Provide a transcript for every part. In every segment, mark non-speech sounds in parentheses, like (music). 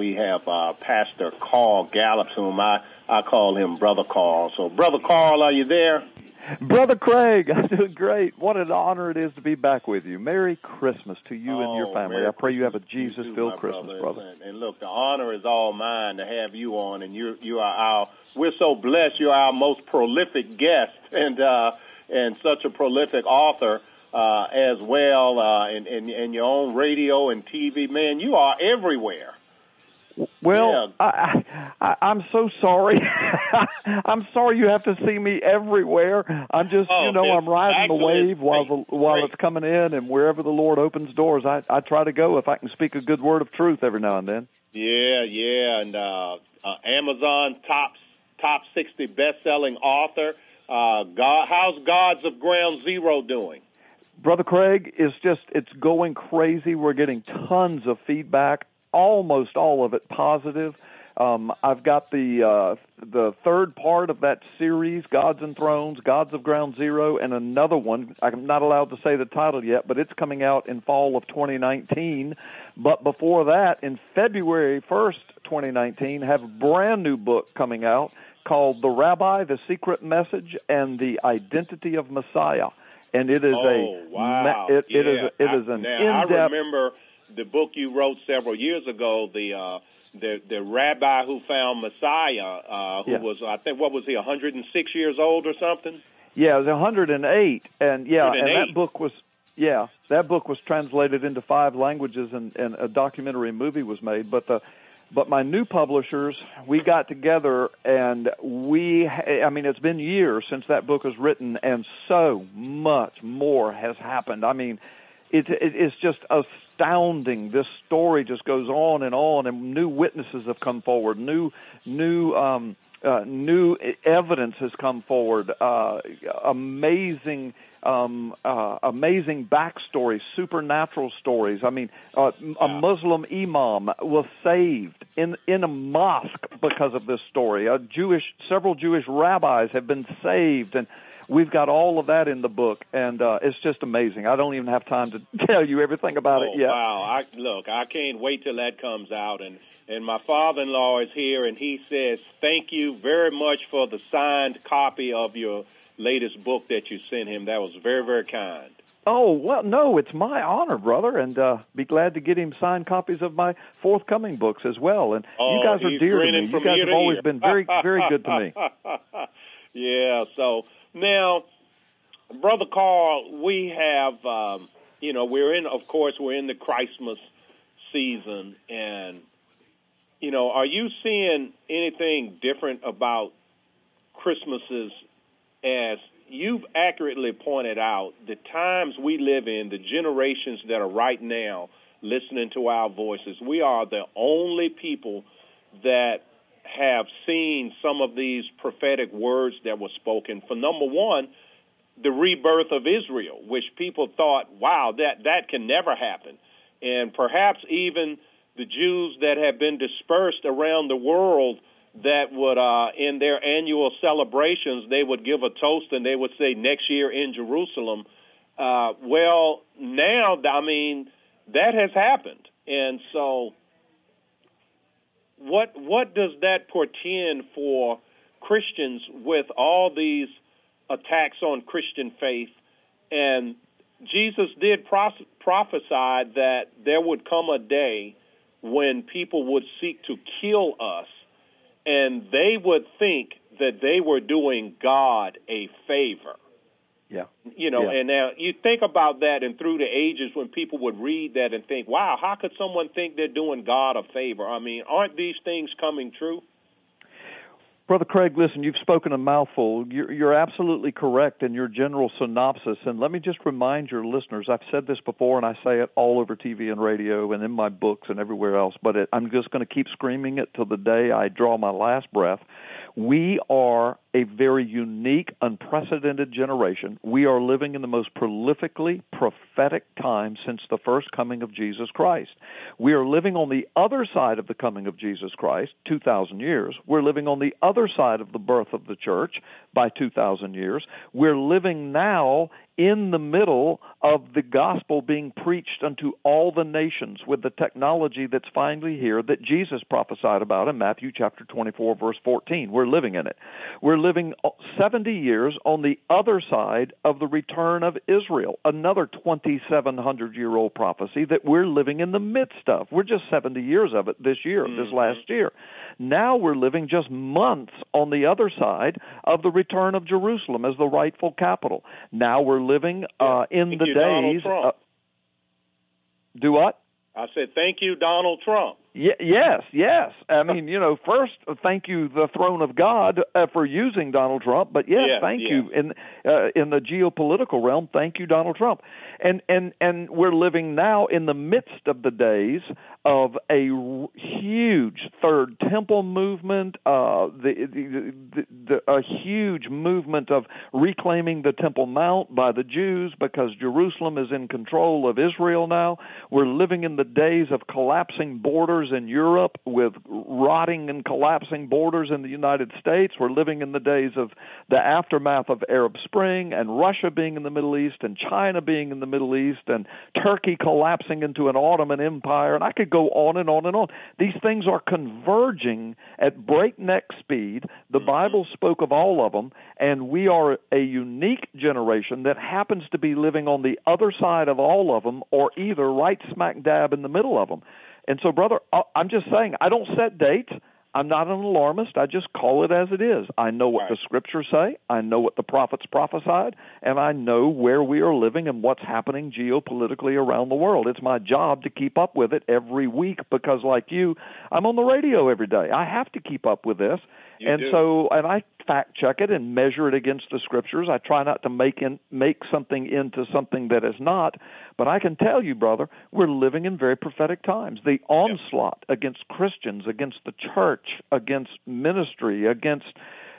we have uh, Pastor Carl Gallups, whom I, I call him Brother Carl. So, Brother Carl, are you there? Brother Craig, (laughs) I'm doing great. What an honor it is to be back with you. Merry Christmas to you oh, and your family. Merry I pray you have a Jesus filled Christmas, brothers. brother. And, and look, the honor is all mine to have you on, and you you are our. We're so blessed. You're our most prolific guest, (laughs) and uh, and such a prolific author uh, as well, uh, in, in in your own radio and TV. Man, you are everywhere. Well, I, I, I'm so sorry. (laughs) I'm sorry you have to see me everywhere. I'm just, Oh, you know, I'm riding the wave while the it's while great. it's coming in, and wherever the Lord opens doors, I I try to go if I can speak a good word of truth every now and then. Yeah, yeah, and uh, uh, Amazon top top sixty best selling author. Uh, God, how's Gods of Ground Zero doing? Brother Craig is just it's going crazy. We're getting tons of feedback, almost all of it positive. Um, I've got the uh, the third part of that series, Gods and Thrones, Gods of Ground Zero, and another one. I'm not allowed to say the title yet, but it's coming out in fall of 2019. But before that, in February 1st, 2019, have a brand new book coming out called The Rabbi, The Secret Message, and the Identity of Messiah. And it is oh a wow! it, it is Yeah. it is an now, in-depth remember the book you wrote several years ago. The uh, the the rabbi who found Messiah, uh, who Yeah. was I think what was he 106 years old or something? Yeah, it was 108, and yeah, and that book was yeah, that book was translated into five languages, and, and a documentary movie was made. But the but my new publishers, we got together, and we I mean, it's been years since that book was written, and so much more has happened. I mean, it, it it's just astounding. This story just goes on and on, and new witnesses have come forward, new new. um uh, new evidence has come forward. Uh, amazing, um, uh, amazing backstories, supernatural stories. I mean, uh, a Muslim imam was saved in in a mosque because of this story. A Jewish, several Jewish rabbis have been saved, and we've got all of that in the book. And uh, it's just amazing. I don't even have time to (laughs) tell you everything about oh, it yet. Wow! I, look, I can't wait till that comes out, and and my father-in-law is here, and he says thank you very much for the signed copy of your latest book that you sent him. That was very very kind. Oh well, no, it's my honor, brother, and uh, be glad to get him signed copies of my forthcoming books as well. And Oh, you guys are dear to me. You guys have always ear. been very, very good to me. (laughs) yeah. So now, brother Carl, we have, um, you know, we're in. Of course, we're in the Christmas season, and you know, are you seeing anything different about Christmases as you've accurately pointed out the times we live in, the generations that are right now listening to our voices. We are the only people that have seen some of these prophetic words that were spoken. For number one, the rebirth of Israel, which people thought, wow, that, that can never happen. And perhaps even the Jews that have been dispersed around the world that would, uh, in their annual celebrations, they would give a toast and they would say, next year in Jerusalem. Uh, well, now, I mean, that has happened. And so, what what does that portend for Christians with all these attacks on Christian faith? And Jesus did pros- prophesy that there would come a day when people would seek to kill us, and they would think that they were doing God a favor. Yeah. You know, Yeah. and now you think about that, and through the ages, when people would read that and think, "Wow, how could someone think they're doing God a favor?" I mean, aren't these things coming true? Brother Craig, listen, you've spoken a mouthful. You're, you're absolutely correct in your general synopsis. And let me just remind your listeners I've said this before, and I say it all over TV and radio and in my books and everywhere else, but it, I'm just going to keep screaming it till the day I draw my last breath. We are a very unique, unprecedented generation. We are living in the most prolifically prophetic time since the first coming of Jesus Christ. We are living on the other side of the coming of Jesus Christ, 2,000 years. We're living on the other side of the birth of the church by 2,000 years. We're living now in the middle of the gospel being preached unto all the nations with the technology that's finally here that Jesus prophesied about in Matthew chapter 24 verse 14. We're living in it. We're living 70 years on the other side of the return of Israel, another 2700 year old prophecy that we're living in the midst of. We're just 70 years of it this year, mm-hmm. this last year. Now we're living just months on the other side of the return of Jerusalem as the rightful capital. Now we're living uh, in Thank the days. Uh, do what? I said, thank you, Donald Trump. Y- yes, yes. I (laughs) mean, you know, first, thank you, the throne of God, uh, for using Donald Trump. But yes, yes thank you in uh, in the geopolitical realm. Thank you, Donald Trump. And and and we're living now in the midst of the days of a r- huge third temple movement, uh, the, the, the, the a huge movement of reclaiming the Temple Mount by the Jews because Jerusalem is in control of Israel now. We're living in the days of collapsing borders borders in Europe with rotting and collapsing borders in the United States. We're living in the days of the aftermath of Arab Spring and Russia being in the Middle East and China being in the Middle East and Turkey collapsing into an Ottoman empire. And I could go on and on and on. These things are converging at breakneck speed. The mm-hmm. Bible spoke of all of them, and we are a unique generation that happens to be living on the other side of all of them or either right smack dab in the middle of them. And so, brother, I'm just saying, I don't set dates. I'm not an alarmist. I just call it as it is. I know what right. the scriptures say. I know what the prophets prophesied, and I know where we are living and what's happening geopolitically around the world. It's my job to keep up with it every week because, like you, I'm on the radio every day. I have to keep up with this. You and do. so, and I fact check it and measure it against the scriptures. I try not to make in, make something into something that is not. But I can tell you, brother, we're living in very prophetic times. The onslaught against Christians, against the church, against ministry, against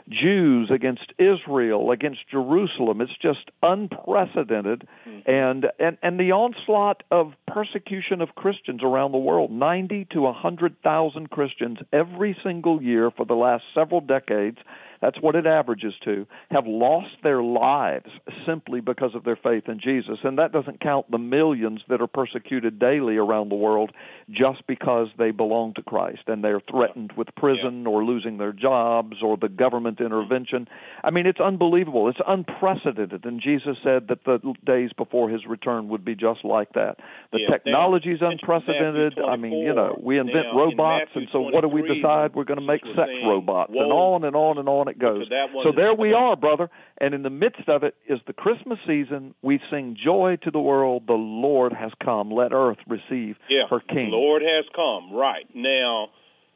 Jews, against Israel, against Jerusalem. It's just unprecedented, mm-hmm. and and and the onslaught of persecution of Christians around the world. Ninety to a hundred thousand Christians every single year for the last several decades that's what it averages to, have lost their lives simply because of their faith in Jesus. And that doesn't count the millions that are persecuted daily around the world just because they belong to Christ and they're threatened with prison yeah. or losing their jobs or the government intervention. I mean, it's unbelievable. It's unprecedented. And Jesus said that the days before his return would be just like that. The yeah, technology is unprecedented. I mean, you know, we invent now, robots, and so what do we decide? We're going to make sex robots, and on and on and on it goes. So, there we are, brother. And in the midst of it is the Christmas season. We sing joy to the world. The Lord has come. Let earth receive yeah, her King. The Lord has come. Right now,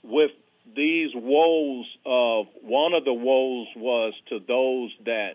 with these woes of one of the woes was to those that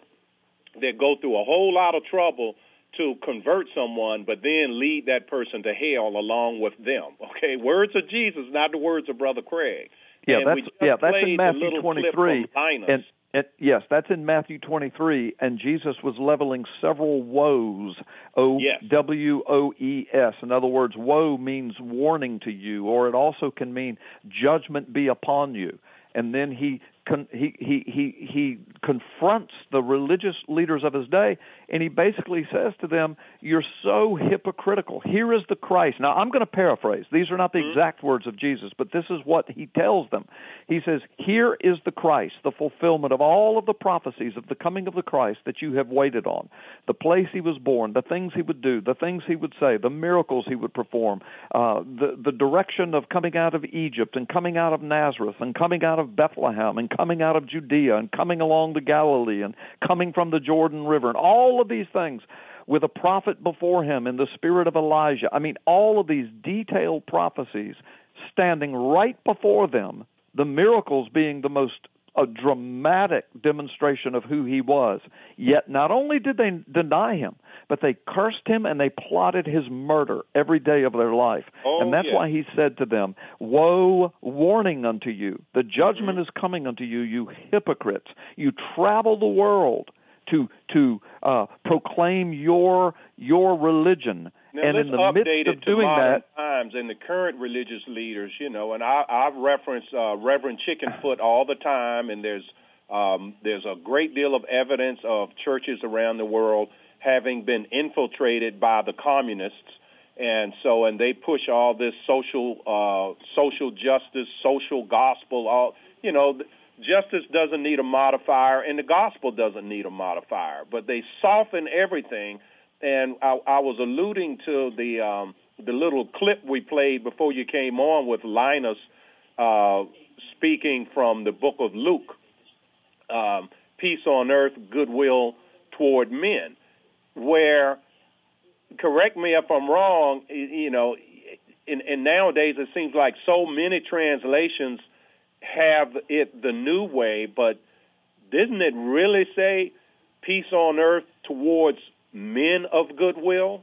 that go through a whole lot of trouble to convert someone, but then lead that person to hell along with them. Okay, words of Jesus, not the words of Brother Craig. Yeah, and that's yeah, that's in Matthew 23. And and yes, that's in Matthew 23, and Jesus was leveling several woes. O W O E S. In other words, woe means warning to you, or it also can mean judgment be upon you. And then he con- he, he he he confronts the religious leaders of his day, and he basically says to them, "You're so hypocritical. Here is the Christ." Now, I'm going to paraphrase. These are not the mm-hmm. exact words of Jesus, but this is what he tells them. He says, "Here is the Christ, the fulfillment of all of the prophecies of the coming of the Christ that you have waited on. The place he was born, the things he would do, the things he would say, the miracles he would perform, uh, the the direction of coming out of Egypt and coming out of Nazareth and coming out of Bethlehem and coming out of Judea and coming along the Galilee and coming from the Jordan River and all of these things with a prophet before him in the spirit of Elijah. I mean, all of these detailed prophecies standing right before them, the miracles being the most a dramatic demonstration of who he was. Yet not only did they deny him, but they cursed him and they plotted his murder every day of their life. Oh, and that's yeah. why he said to them, Woe, warning unto you. The judgment Mm-hmm. is coming unto you, you hypocrites. You travel the world to to uh, proclaim your your religion. Now, and in the midst of doing that, times and the current religious leaders, you know, and I, I reference uh, Reverend Chickenfoot all the time, and there's um, there's a great deal of evidence of churches around the world having been infiltrated by the communists. And so, and they push all this social, uh, social justice, social gospel. All you know, justice doesn't need a modifier, and the gospel doesn't need a modifier. But they soften everything. And I, I was alluding to the um, the little clip we played before you came on with Linus uh, speaking from the book of Luke. Um, peace on earth, goodwill toward men where correct me if I'm wrong, you know, and, and nowadays it seems like so many translations have it the new way, but didn't it really say peace on earth towards men of goodwill?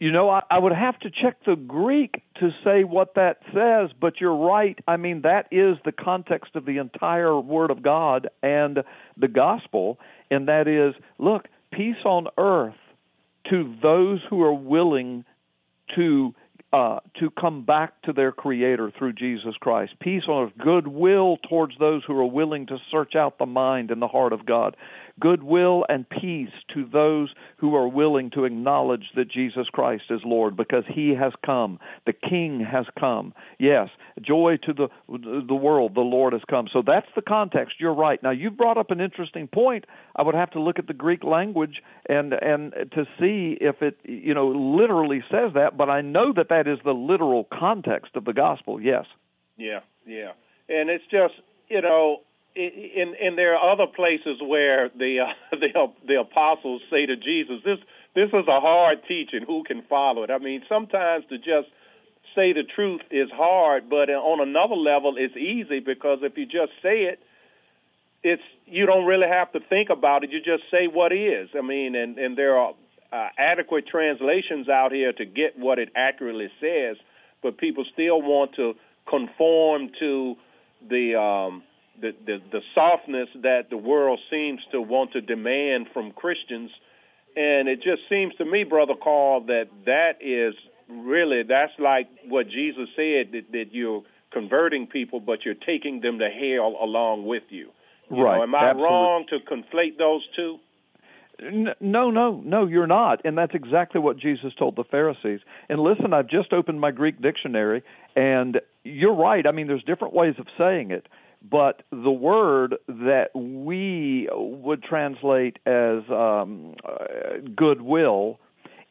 You know, I, I would have to check the Greek to say what that says, but you're right. I mean, that is the context of the entire Word of God and the gospel, and that is look, peace on earth to those who are willing to uh, to come back to their Creator through Jesus Christ. Peace on earth, goodwill towards those who are willing to search out the mind and the heart of God goodwill and peace to those who are willing to acknowledge that Jesus Christ is Lord because he has come. The king has come. Yes, joy to the the world, the Lord has come. So that's the context. You're right. Now you've brought up an interesting point. I would have to look at the Greek language and and to see if it you know literally says that, but I know that that is the literal context of the gospel. Yes. Yeah, yeah. And it's just, you know, and and there are other places where the uh, (laughs) the the apostles say to Jesus, "This this is a hard teaching. Who can follow it?" I mean, sometimes to just say the truth is hard, but on another level, it's easy because if you just say it, it's you don't really have to think about it. You just say what is. I mean, and and there are uh, adequate translations out here to get what it accurately says, but people still want to conform to the um, the, the the softness that the world seems to want to demand from Christians, and it just seems to me, brother Carl, that that is really that's like what Jesus said that, that you're converting people, but you're taking them to hell along with you. you right? Know, am I Absolutely. wrong to conflate those two? No, no, no, you're not. And that's exactly what Jesus told the Pharisees. And listen, I've just opened my Greek dictionary, and you're right. I mean, there's different ways of saying it but the word that we would translate as um, uh, goodwill,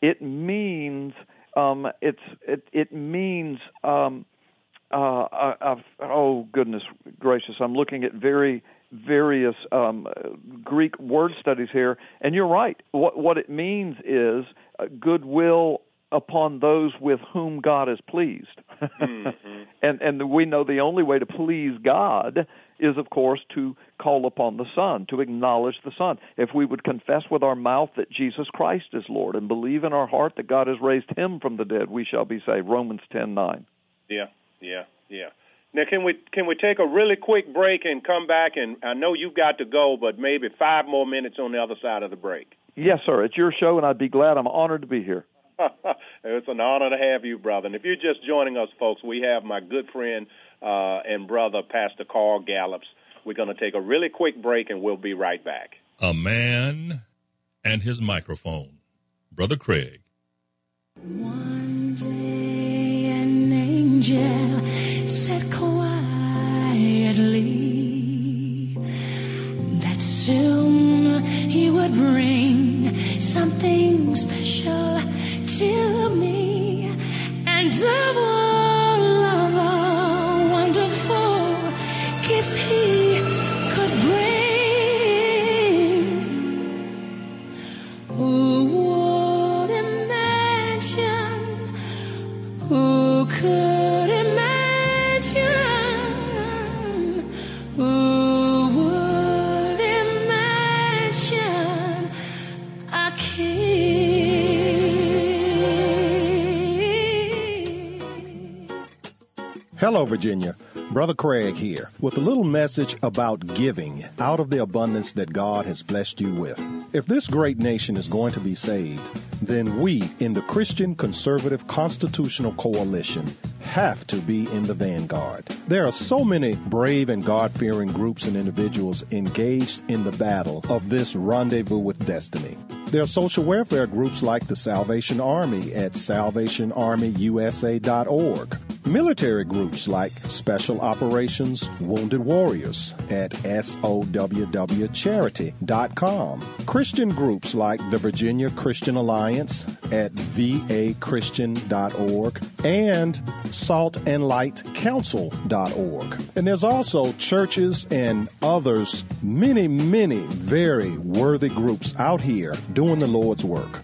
it means um, it's it, it means um, uh, uh, oh goodness gracious, I'm looking at very various um, Greek word studies here, and you're right. What what it means is uh, goodwill upon those with whom God is pleased. mm-hmm. (laughs) and and we know the only way to please God is of course to call upon the Son, to acknowledge the Son. If we would confess with our mouth that Jesus Christ is Lord and believe in our heart that God has raised him from the dead, we shall be saved. Romans 10:9. Yeah, yeah, yeah. Now, can we can we take a really quick break and come back? And I know you've got to go, but maybe five more minutes on the other side of the break. Yes, sir. It's your show, and I'd be glad. I'm honored to be here. (laughs) it's an honor to have you, brother. And if you're just joining us, folks, we have my good friend uh, and brother, Pastor Carl Gallups. We're going to take a really quick break, and we'll be right back. A man and his microphone. Brother Craig. One day an angel said quietly that soon he would bring something special to me and double Hello, Virginia. Brother Craig here with a little message about giving out of the abundance that God has blessed you with. If this great nation is going to be saved, then we in the Christian Conservative Constitutional Coalition have to be in the vanguard. There are so many brave and God fearing groups and individuals engaged in the battle of this rendezvous with destiny. There are social welfare groups like the Salvation Army at salvationarmyusa.org, military groups like Special Operations Wounded Warriors at SOWWcharity.com, Christian groups like the Virginia Christian Alliance at vachristian.org, and Salt and Light saltandlightcouncil.org. And there's also churches and others, many, many very worthy groups out here doing the Lord's work.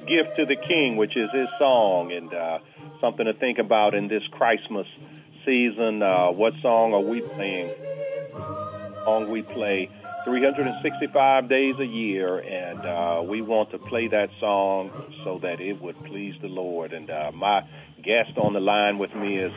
Gift to the King, which is his song, and uh, something to think about in this Christmas season. Uh, what song are we playing? Song we play 365 days a year, and uh, we want to play that song so that it would please the Lord. And uh, my guest on the line with me is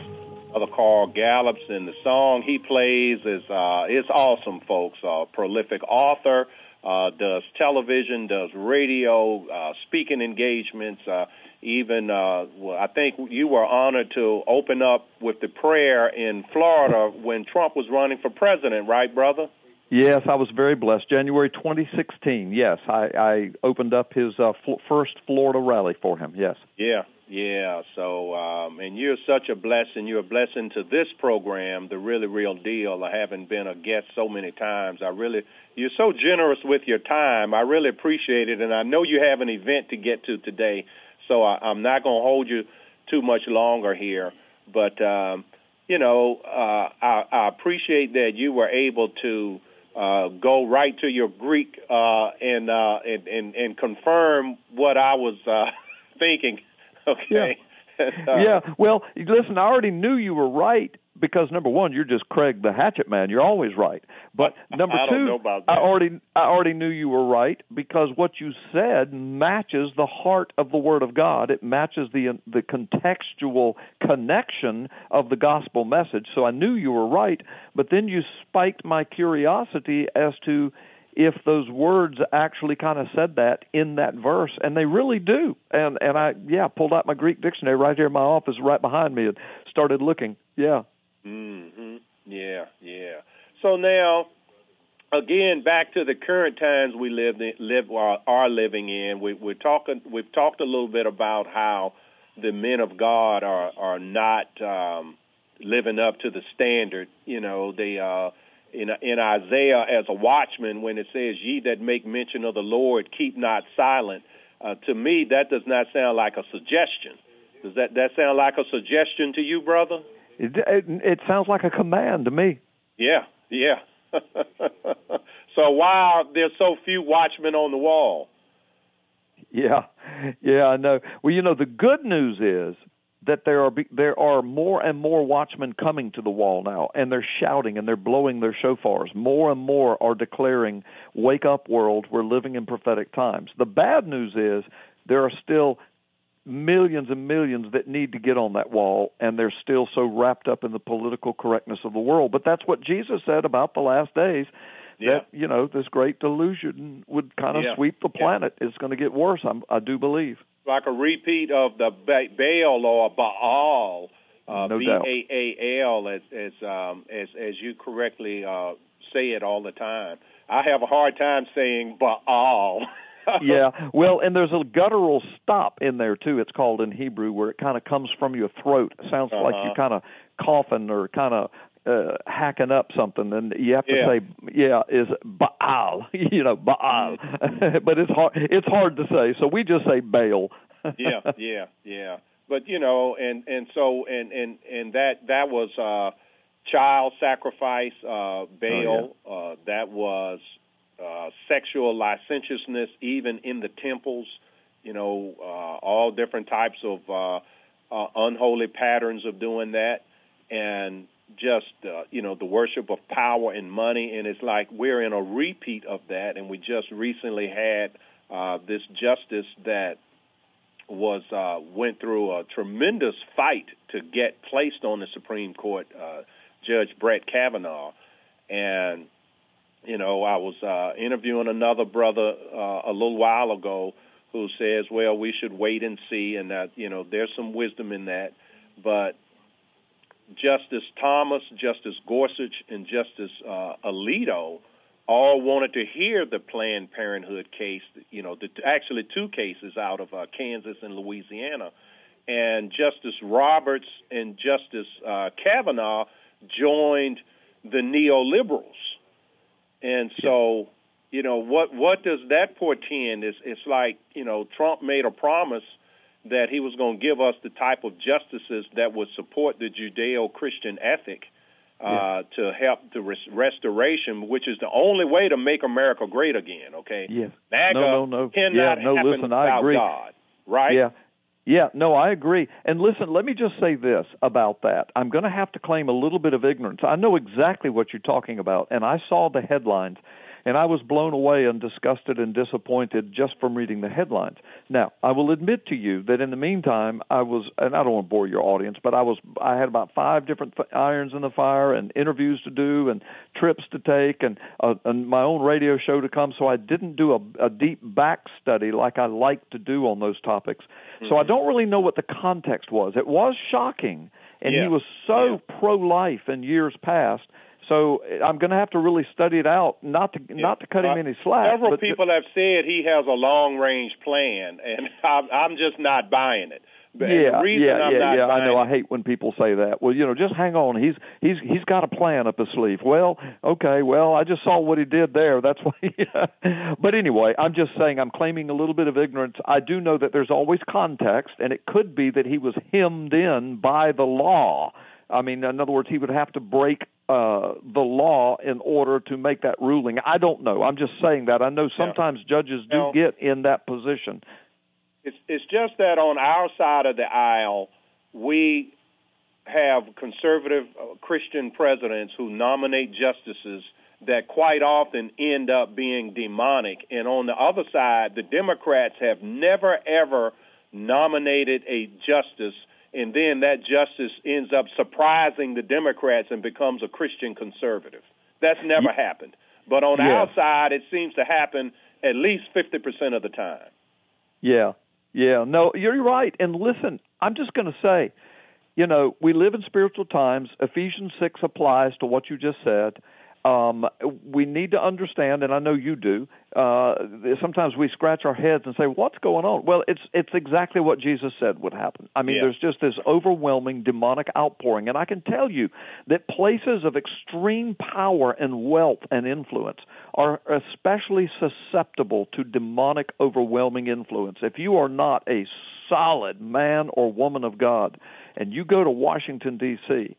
Brother Carl Gallups, and the song he plays is uh, it's awesome, folks. Uh, prolific author, uh, does television, does radio, uh, speaking engagements. Uh, even, uh, well, I think you were honored to open up with the prayer in Florida when Trump was running for president, right, brother? Yes, I was very blessed. January 2016. Yes, I, I opened up his uh, fl- first Florida rally for him. Yes. Yeah, yeah. So, um, and you're such a blessing. You're a blessing to this program, the really real deal. I haven't been a guest so many times. I really, you're so generous with your time. I really appreciate it, and I know you have an event to get to today, so I, I'm not going to hold you too much longer here. But um, you know, uh, I, I appreciate that you were able to uh, go right to your Greek uh, and, uh, and and and confirm what I was uh, (laughs) thinking. (laughs) Okay. Uh, yeah. Well, listen, I already knew you were right because number one, you're just Craig the Hatchet Man. You're always right. But (laughs) number I two, I already I already knew you were right because what you said matches the heart of the Word of God. It matches the the contextual connection of the gospel message. So I knew you were right. But then you spiked my curiosity as to if those words actually kind of said that in that verse and they really do and and i yeah pulled out my greek dictionary right here in my office right behind me and started looking yeah hmm Yeah, yeah. So now, again, back to the current times we live in, live are living in. We, we're talking. We've talked a little bit about how the men of God are are not um, living up to the standard. You know, they uh, in in Isaiah as a watchman when it says, "Ye that make mention of the Lord, keep not silent." Uh, to me, that does not sound like a suggestion. Does that that sound like a suggestion to you, brother? it it, it sounds like a command to me Yeah, yeah. (laughs) so why there's so few watchmen on the wall? yeah yeah i know well you know the good news is that there are be- there are more and more watchmen coming to the wall now and they're shouting and they're blowing their shofars. More and more are declaring wake up world. We're living in prophetic times. The bad news is there are still millions and millions that need to get on that wall and they're still so wrapped up in the political correctness of the world. But that's what jesus said about the last days Yeah. that you know this great delusion would kind of Yeah. sweep the planet. It's going to get worse I'm, i do believe Like a repeat of the ba- Baal or Baal, uh, No B. A A L, as as um, as as you correctly uh, say it all the time. I have a hard time saying Baal. (laughs) yeah well and there's a guttural stop in there too it's called in hebrew where it kind of comes from your throat it sounds like Uh-huh. you're kind of coughing or kind of uh, hacking up something, and you have to Yeah. say, "Yeah, is Baal?" (laughs) you know, Baal, (laughs) but it's hard. It's hard to say, so we just say Baal. (laughs) yeah, yeah, yeah. But you know, and and so and and and that that was uh, child sacrifice, uh, Baal. uh, that was uh, sexual licentiousness, even in the temples. You know, uh, all different types of uh, uh, unholy patterns of doing that, and just uh, you know the worship of power and money. And it's like we're in a repeat of that. And we just recently had uh, this justice that was uh, went through a tremendous fight to get placed on the Supreme Court, uh, Judge Brett Kavanaugh, and you know I was uh, interviewing another brother uh, a little while ago who says, well, we should wait and see, and that you know there's some wisdom in that, but Justice Thomas, Justice Gorsuch, and Justice uh, Alito all wanted to hear the Planned Parenthood case. You know, the, actually two cases out of uh, Kansas and Louisiana, and Justice Roberts and Justice uh, Kavanaugh joined the neoliberals, and so. You know what? What does that portend? It's, it's like you know Trump made a promise that he was going to give us the type of justices that would support the Judeo-Christian ethic uh, Yeah. to help the res- restoration, which is the only way to make America great again. Okay, Yes. MAGA No, no, no. cannot Yeah, no, happen listen, I agree. God, right? Yeah. Yeah, no, I agree. And listen, let me just say this about that. I'm going to have to claim a little bit of ignorance. I know exactly what you're talking about, and I saw the headlines, and I was blown away and disgusted and disappointed just from reading the headlines. Now, I will admit to you that in the meantime, I was, and I don't want to bore your audience, but I was, I had about five different irons in the fire and interviews to do and trips to take and, uh, and my own radio show to come. So I didn't do a, a deep back study like I like to do on those topics. So I don't really know what the context was. It was shocking, and Yeah. he was so pro-life in years past. So I'm going to have to really study it out, not to not to cut him Uh, any slack. Several people have said he has a long range plan, and (laughs) I'm, I'm just not buying it. But yeah, the reason yeah, I'm yeah, yeah. I know. I hate when people say that. Well, you know, just hang on. He's he's he's got a plan up his sleeve. Well, okay. Well, I just saw what he did there. That's (laughs) why. but anyway, I'm just saying I'm claiming a little bit of ignorance. I do know that there's always context, and it could be that he was hemmed in by the law. I mean, in other words, he would have to break uh, the law in order to make that ruling. I don't know. I'm just saying that. I know sometimes judges do No. get in that position. It's it's just that on our side of the aisle, we have conservative uh, Christian presidents who nominate justices that quite often end up being demonic. And on the other side, the Democrats have never ever nominated a justice and then that justice ends up surprising the Democrats and becomes a Christian conservative. That's never happened. But on Yeah. our side, it seems to happen at least 50% of the time. Yeah, yeah. No, you're right. And listen, I'm just going to say, you know, we live in spiritual times. Ephesians 6 applies to what you just said. Um, we need to understand, and I know you do. Uh, sometimes we scratch our heads and say, "What's going on?" Well, it's it's exactly what Jesus said would happen. I mean, Yeah. there's just this overwhelming demonic outpouring, and I can tell you that places of extreme power and wealth and influence are especially susceptible to demonic overwhelming influence. If you are not a solid man or woman of God, and you go to Washington D.C.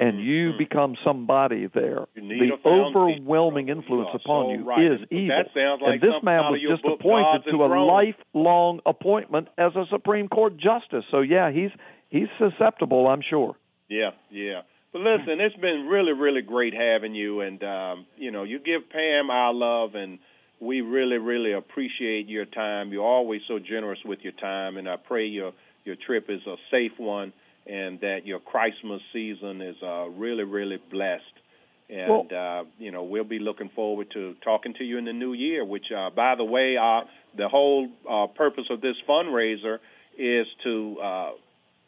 and you become somebody there, Mm-hmm. The overwhelming brother. influence You upon so you right. is evil. that sounds like and this man was just book, appointed to a lifelong appointment as a Supreme Court justice. So yeah, he's he's susceptible, I'm sure. Yeah, yeah. But listen, it's been really, really great having you, and um, you know, you give Pam our love, and we really, really appreciate your time. You're always so generous with your time, and I pray your your trip is a safe one, and that your Christmas season is uh, really, really blessed. And uh, you know, we'll be looking forward to talking to you in the new year. Which, uh, by the way, uh, the whole uh, purpose of this fundraiser is to uh,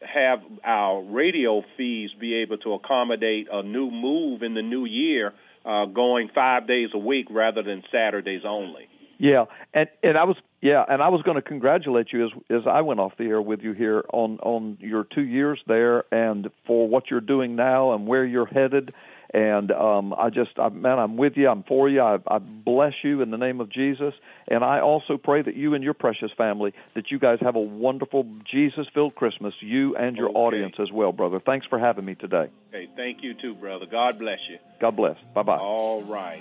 have our radio fees be able to accommodate a new move in the new year, uh, going five days a week rather than Saturdays only. Yeah, and and I was yeah, and I was going to congratulate you as as I went off the air with you here on on your two years there, and for what you're doing now and where you're headed, And um, I just, I, man, I'm with you. I'm for you. I, I bless you in the name of Jesus. And I also pray that you and your precious family, that you guys have a wonderful Jesus-filled Christmas. You and your Okay. audience as well, brother. Thanks for having me today. Okay, thank you too, brother. God bless you. God bless. Bye bye. All right.